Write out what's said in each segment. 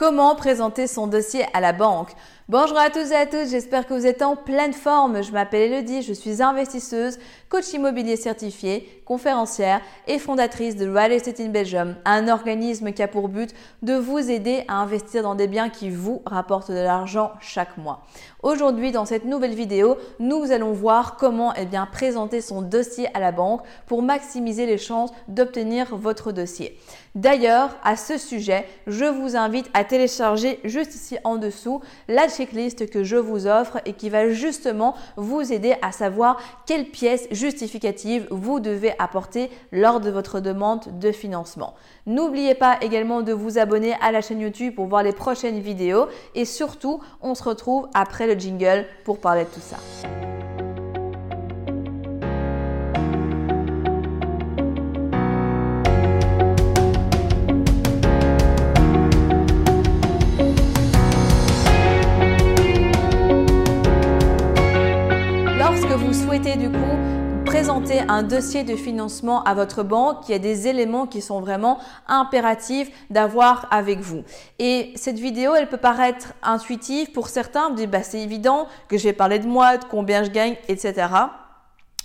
Comment présenter son dossier à la banque Bonjour à tous et à toutes, j'espère que vous êtes en pleine forme. Je m'appelle Elodie, je suis investisseuse, coach immobilier certifié, conférencière et fondatrice de Real Estate in Belgium, un organisme qui a pour but de vous aider à investir dans des biens qui vous rapportent de l'argent chaque mois. Aujourd'hui, dans cette nouvelle vidéo, nous allons voir comment eh bien, présenter son dossier à la banque pour maximiser les chances d'obtenir votre dossier. D'ailleurs, à ce sujet, je vous invite à télécharger juste ici en dessous la que je vous offre et qui va justement vous aider à savoir quelles pièces justificatives vous devez apporter lors de votre demande de financement. N'oubliez pas également de vous abonner à la chaîne YouTube pour voir les prochaines vidéos et surtout, on se retrouve après le jingle pour parler de tout ça. Présenter un dossier de financement à votre banque, y a des éléments qui sont vraiment impératifs d'avoir avec vous. Et cette vidéo, elle peut paraître intuitive pour certains, vous bah, c'est évident que je vais parler de moi, de combien je gagne, etc.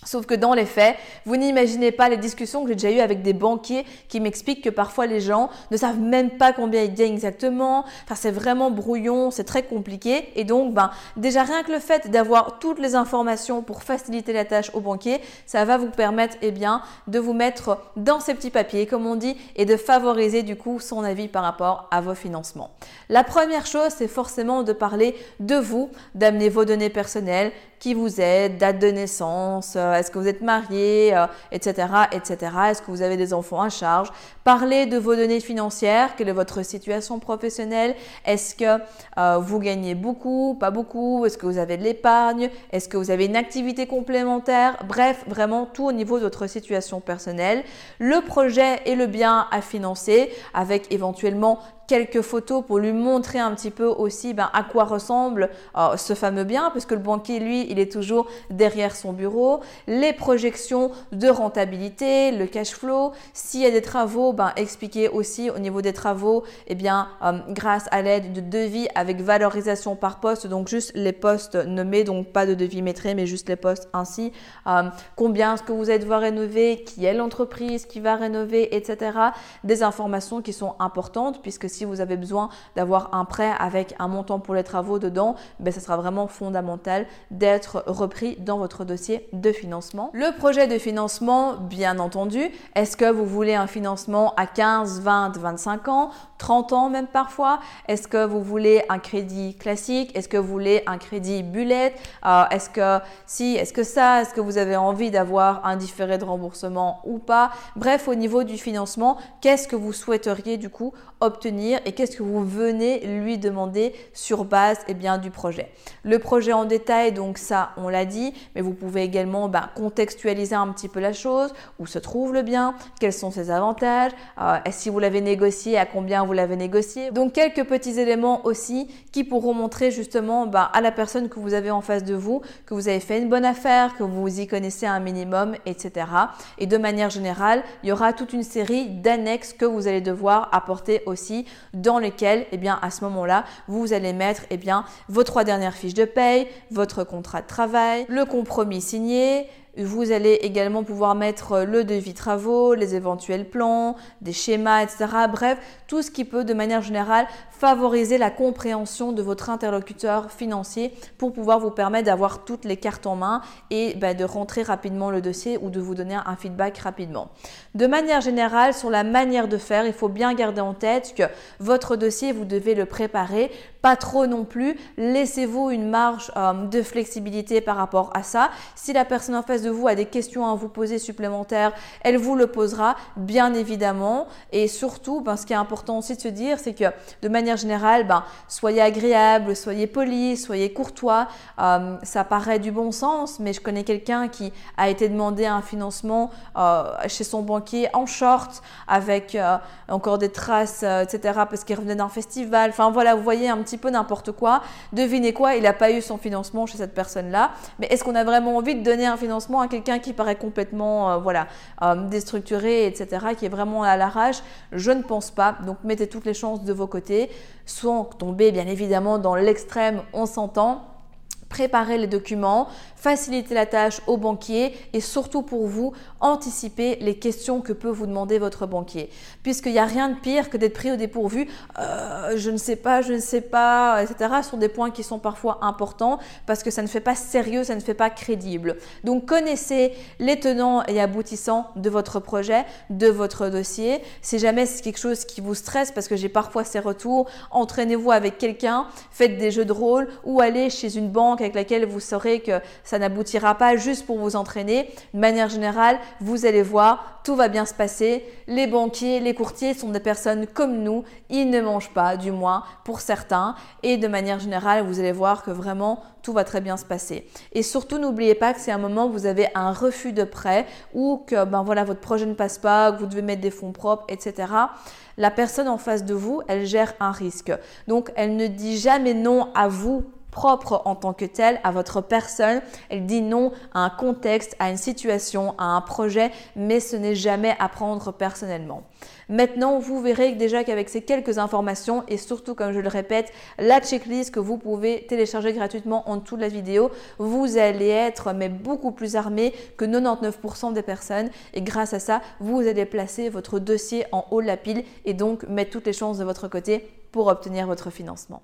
Sauf que dans les faits, vous n'imaginez pas les discussions que j'ai déjà eues avec des banquiers qui m'expliquent que parfois les gens ne savent même pas combien ils gagnent exactement. Enfin, c'est vraiment brouillon, c'est très compliqué. Et donc, ben, déjà rien que le fait d'avoir toutes les informations pour faciliter la tâche au banquier, ça va vous permettre, eh bien, de vous mettre dans ces petits papiers, comme on dit, et de favoriser du coup son avis par rapport à vos financements. La première chose, c'est forcément de parler de vous, d'amener vos données personnelles, qui vous êtes, date de naissance, est-ce que vous êtes marié, etc., etc. Est-ce que vous avez des enfants à charge? Parlez de vos données financières, quelle est votre situation professionnelle Est-ce que euh, vous gagnez beaucoup, pas beaucoup Est-ce que vous avez de l'épargne Est-ce que vous avez une activité complémentaire? Bref, vraiment tout au niveau de votre situation personnelle. Le projet et le bien à financer avec éventuellement quelques photos pour lui montrer un petit peu aussi ben, à quoi ressemble euh, ce fameux bien, puisque le banquier, lui, il est toujours derrière son bureau. Les projections de rentabilité, le cash flow. S'il y a des travaux, ben, expliquer aussi au niveau des travaux, eh bien, euh, grâce à l'aide de devis avec valorisation par poste, donc juste les postes nommés, donc pas de devis métré, mais juste les postes ainsi. Euh, combien est-ce que vous êtes devoir rénover, qui est l'entreprise qui va rénover, etc. Des informations qui sont importantes puisque si vous avez besoin d'avoir un prêt avec un montant pour les travaux dedans, ben, ça sera vraiment fondamental d'être repris dans votre dossier de financement. Le projet de financement, bien entendu, est-ce que vous voulez un financement à 15, 20, 25 ans, 30 ans même parfois. Est-ce que vous voulez un crédit classique? Est-ce que vous voulez un crédit bullet? Euh, Est-ce que si, est-ce que ça? Est-ce que vous avez envie d'avoir un différé de remboursement ou pas? Bref, au niveau du financement, qu'est-ce que vous souhaiteriez du coup obtenir et qu'est-ce que vous venez lui demander sur base eh bien, du projet? Le projet en détail, donc ça on l'a dit, mais vous pouvez également bah, contextualiser un petit peu la chose, où se trouve le bien, quels sont ses avantages, euh, si vous l'avez négocié, à combien vous l'avez négocié. Donc quelques petits éléments aussi qui pourront montrer justement bah, à la personne que vous avez en face de vous que vous avez fait une bonne affaire, que vous y connaissez un minimum, etc. Et de manière générale, il y aura toute une série d'annexes que vous allez devoir apporter aussi dans lesquelles, eh bien, à ce moment-là, vous allez mettre eh bien, vos trois dernières fiches de paye, votre contrat de travail, le compromis signé, vous allez également pouvoir mettre le devis travaux, les éventuels plans, des schémas, etc. Bref, tout ce qui peut de manière générale favoriser la compréhension de votre interlocuteur financier pour pouvoir vous permettre d'avoir toutes les cartes en main et ben, de rentrer rapidement le dossier ou de vous donner un feedback rapidement. De manière générale, sur la manière de faire, il faut bien garder en tête que votre dossier, vous devez le préparer, pas trop non plus. Laissez-vous une marge euh, de flexibilité par rapport à ça. Si la personne en face de vous a des questions à vous poser supplémentaires, elle vous le posera, bien évidemment. Et surtout, ben, ce qui est important aussi de se dire, c'est que de manière générale, ben, soyez agréable, soyez poli, soyez courtois. Euh, ça paraît du bon sens, mais je connais quelqu'un qui a été demandé un financement euh, chez son banquier en short, avec euh, encore des traces, etc., parce qu'il revenait d'un festival. Enfin voilà, vous voyez un petit peu n'importe quoi. Devinez quoi, il n'a pas eu son financement chez cette personne-là. Mais est-ce qu'on a vraiment envie de donner un financement à quelqu'un qui paraît complètement voilà, déstructuré, etc., qui est vraiment à l'arrache, je ne pense pas. Donc mettez toutes les chances de vos côtés, sans tomber bien évidemment dans l'extrême, on s'entend préparer les documents, faciliter la tâche au banquier et surtout pour vous, anticiper les questions que peut vous demander votre banquier. Puisqu'il n'y a rien de pire que d'être pris au dépourvu, euh, je ne sais pas, je ne sais pas, etc. sont des points qui sont parfois importants parce que ça ne fait pas sérieux, ça ne fait pas crédible. Donc connaissez les tenants et aboutissants de votre projet, de votre dossier. Si jamais c'est quelque chose qui vous stresse, parce que j'ai parfois ces retours, entraînez-vous avec quelqu'un, faites des jeux de rôle ou allez chez une banque avec laquelle vous saurez que ça n'aboutira pas juste pour vous entraîner. De manière générale, vous allez voir, tout va bien se passer. Les banquiers, les courtiers sont des personnes comme nous. Ils ne mangent pas, du moins pour certains. Et de manière générale, vous allez voir que vraiment tout va très bien se passer. Et surtout, n'oubliez pas que c'est un moment où vous avez un refus de prêt ou que ben voilà, votre projet ne passe pas, que vous devez mettre des fonds propres, etc. La personne en face de vous, elle gère un risque. Donc, elle ne dit jamais non à vous propre en tant que tel à votre personne. Elle dit non à un contexte, à une situation, à un projet, mais ce n'est jamais à prendre personnellement. Maintenant, vous verrez déjà qu'avec ces quelques informations et surtout, comme je le répète, la checklist que vous pouvez télécharger gratuitement en dessous de la vidéo, vous allez être mais beaucoup plus armé que 99% des personnes et grâce à ça, vous allez placer votre dossier en haut de la pile et donc mettre toutes les chances de votre côté pour obtenir votre financement.